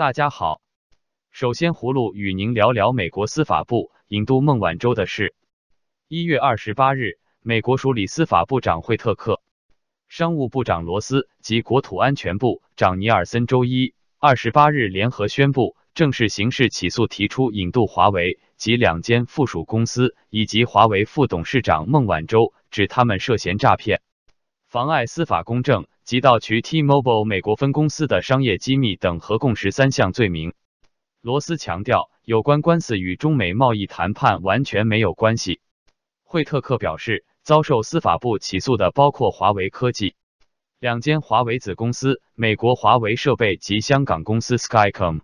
大家好，首先葫芦与您聊聊美国司法部引渡孟晚舟的事。一月二十八日，美国署理司法部长惠特克、商务部长罗斯及国土安全部长尼尔森周一、二十八日联合宣布，正式刑事起诉提出引渡华为及两间附属公司以及华为副董事长孟晚舟，指他们涉嫌诈骗、妨碍司法公正。及盗取 T-Mobile 美国分公司的商业机密等合共十三项罪名。罗斯强调，有关官司与中美贸易谈判完全没有关系。惠特克表示，遭受司法部起诉的包括华为科技、两间华为子公司美国华为设备及香港公司 Skycom。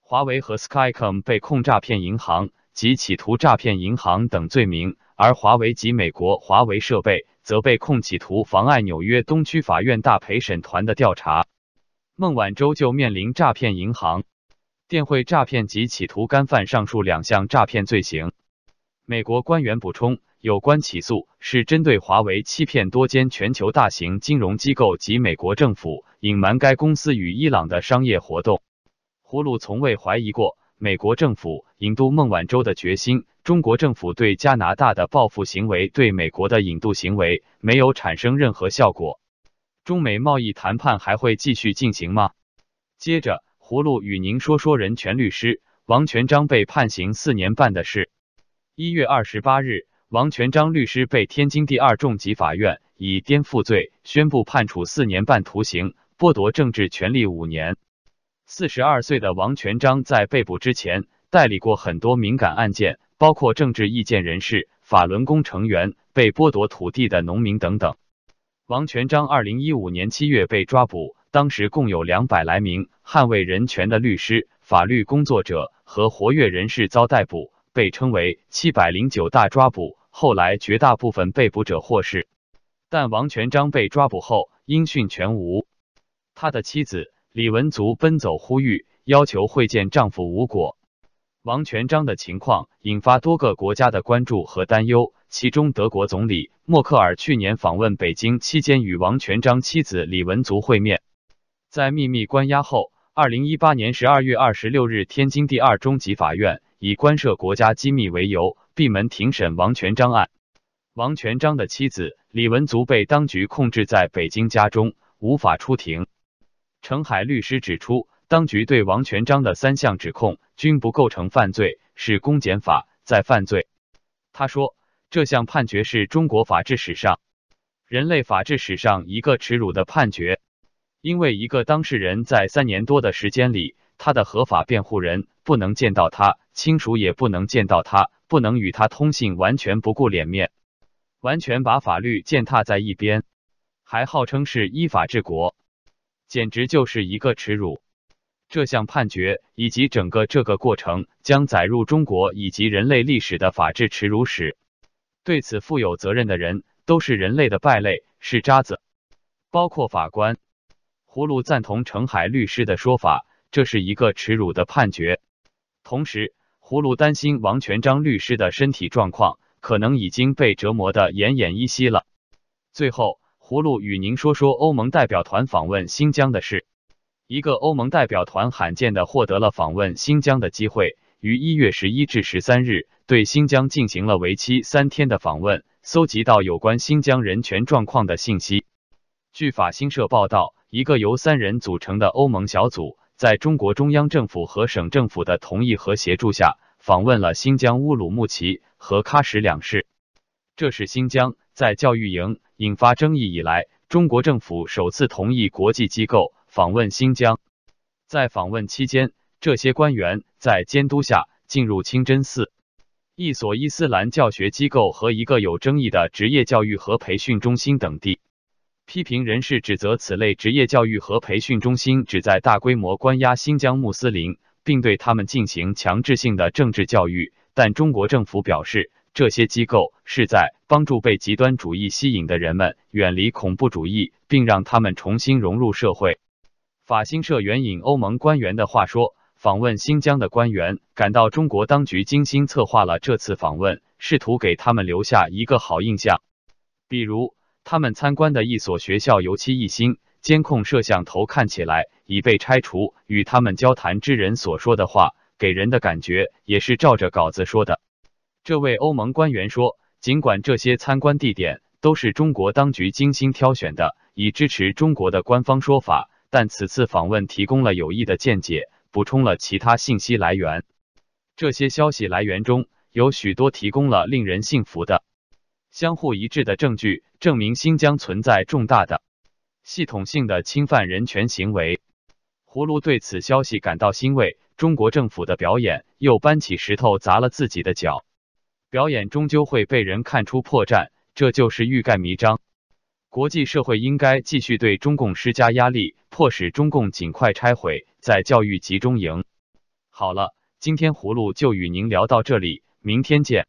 华为和 Skycom 被控诈骗银行及企图诈骗银行等罪名，而华为及美国华为设备。则被控企图妨碍纽约东区法院大陪审团的调查。孟晚舟就面临诈骗银行、电汇诈骗及企图干犯上述两项诈骗罪行。美国官员补充，有关起诉是针对华为欺骗多间全球大型金融机构及美国政府，隐瞒该公司与伊朗的商业活动。葫芦从未怀疑过。美国政府引渡孟晚舟的决心，中国政府对加拿大的报复行为，对美国的引渡行为没有产生任何效果。中美贸易谈判还会继续进行吗？接着，葫芦与您说说人权律师王全章被判刑四年半的事。一月二十八日，王全章律师被天津第二中级法院以颠覆罪宣布判处四年半徒刑，剥夺政治权利五年。四十二岁的王全章在被捕之前代理过很多敏感案件，包括政治意见人士、法轮功成员、被剥夺土地的农民等等。王全章二零一五年七月被抓捕，当时共有两百来名捍卫人权的律师、法律工作者和活跃人士遭逮捕，被称为“七百零九大抓捕”。后来绝大部分被捕者获释，但王全章被抓捕后音讯全无。他的妻子。李文足奔走呼吁，要求会见丈夫无果。王全章的情况引发多个国家的关注和担忧，其中德国总理默克尔去年访问北京期间与王全章妻子李文足会面，在秘密关押后，二零一八年十二月二十六日，天津第二中级法院以关涉国家机密为由闭门庭审王全章案。王全章的妻子李文足被当局控制在北京家中，无法出庭。程海律师指出，当局对王全章的三项指控均不构成犯罪，是公检法在犯罪。他说，这项判决是中国法治史上、人类法治史上一个耻辱的判决，因为一个当事人在三年多的时间里，他的合法辩护人不能见到他，亲属也不能见到他，不能与他通信，完全不顾脸面，完全把法律践踏在一边，还号称是依法治国。简直就是一个耻辱！这项判决以及整个这个过程将载入中国以及人类历史的法治耻辱史。对此负有责任的人都是人类的败类，是渣子，包括法官。葫芦赞同程海律师的说法，这是一个耻辱的判决。同时，葫芦担心王全章律师的身体状况可能已经被折磨得奄奄一息了。最后。葫芦与您说说欧盟代表团访问新疆的事。一个欧盟代表团罕见的获得了访问新疆的机会，于一月十一至十三日对新疆进行了为期三天的访问，搜集到有关新疆人权状况的信息。据法新社报道，一个由三人组成的欧盟小组，在中国中央政府和省政府的同意和协助下，访问了新疆乌鲁木齐和喀什两市。这是新疆在教育营。引发争议以来，中国政府首次同意国际机构访问新疆。在访问期间，这些官员在监督下进入清真寺、一所伊斯兰教学机构和一个有争议的职业教育和培训中心等地。批评人士指责此类职业教育和培训中心旨在大规模关押新疆穆斯林，并对他们进行强制性的政治教育。但中国政府表示。这些机构是在帮助被极端主义吸引的人们远离恐怖主义，并让他们重新融入社会。法新社援引欧盟官员的话说，访问新疆的官员感到中国当局精心策划了这次访问，试图给他们留下一个好印象。比如，他们参观的一所学校油漆一新，监控摄像头看起来已被拆除，与他们交谈之人所说的话，给人的感觉也是照着稿子说的。这位欧盟官员说，尽管这些参观地点都是中国当局精心挑选的，以支持中国的官方说法，但此次访问提供了有益的见解，补充了其他信息来源。这些消息来源中有许多提供了令人信服的、相互一致的证据，证明新疆存在重大的。系统性的侵犯人权行为，葫芦对此消息感到欣慰。中国政府的表演又搬起石头砸了自己的脚，表演终究会被人看出破绽，这就是欲盖弥彰。国际社会应该继续对中共施加压力，迫使中共尽快拆毁在教育集中营。好了，今天葫芦就与您聊到这里，明天见。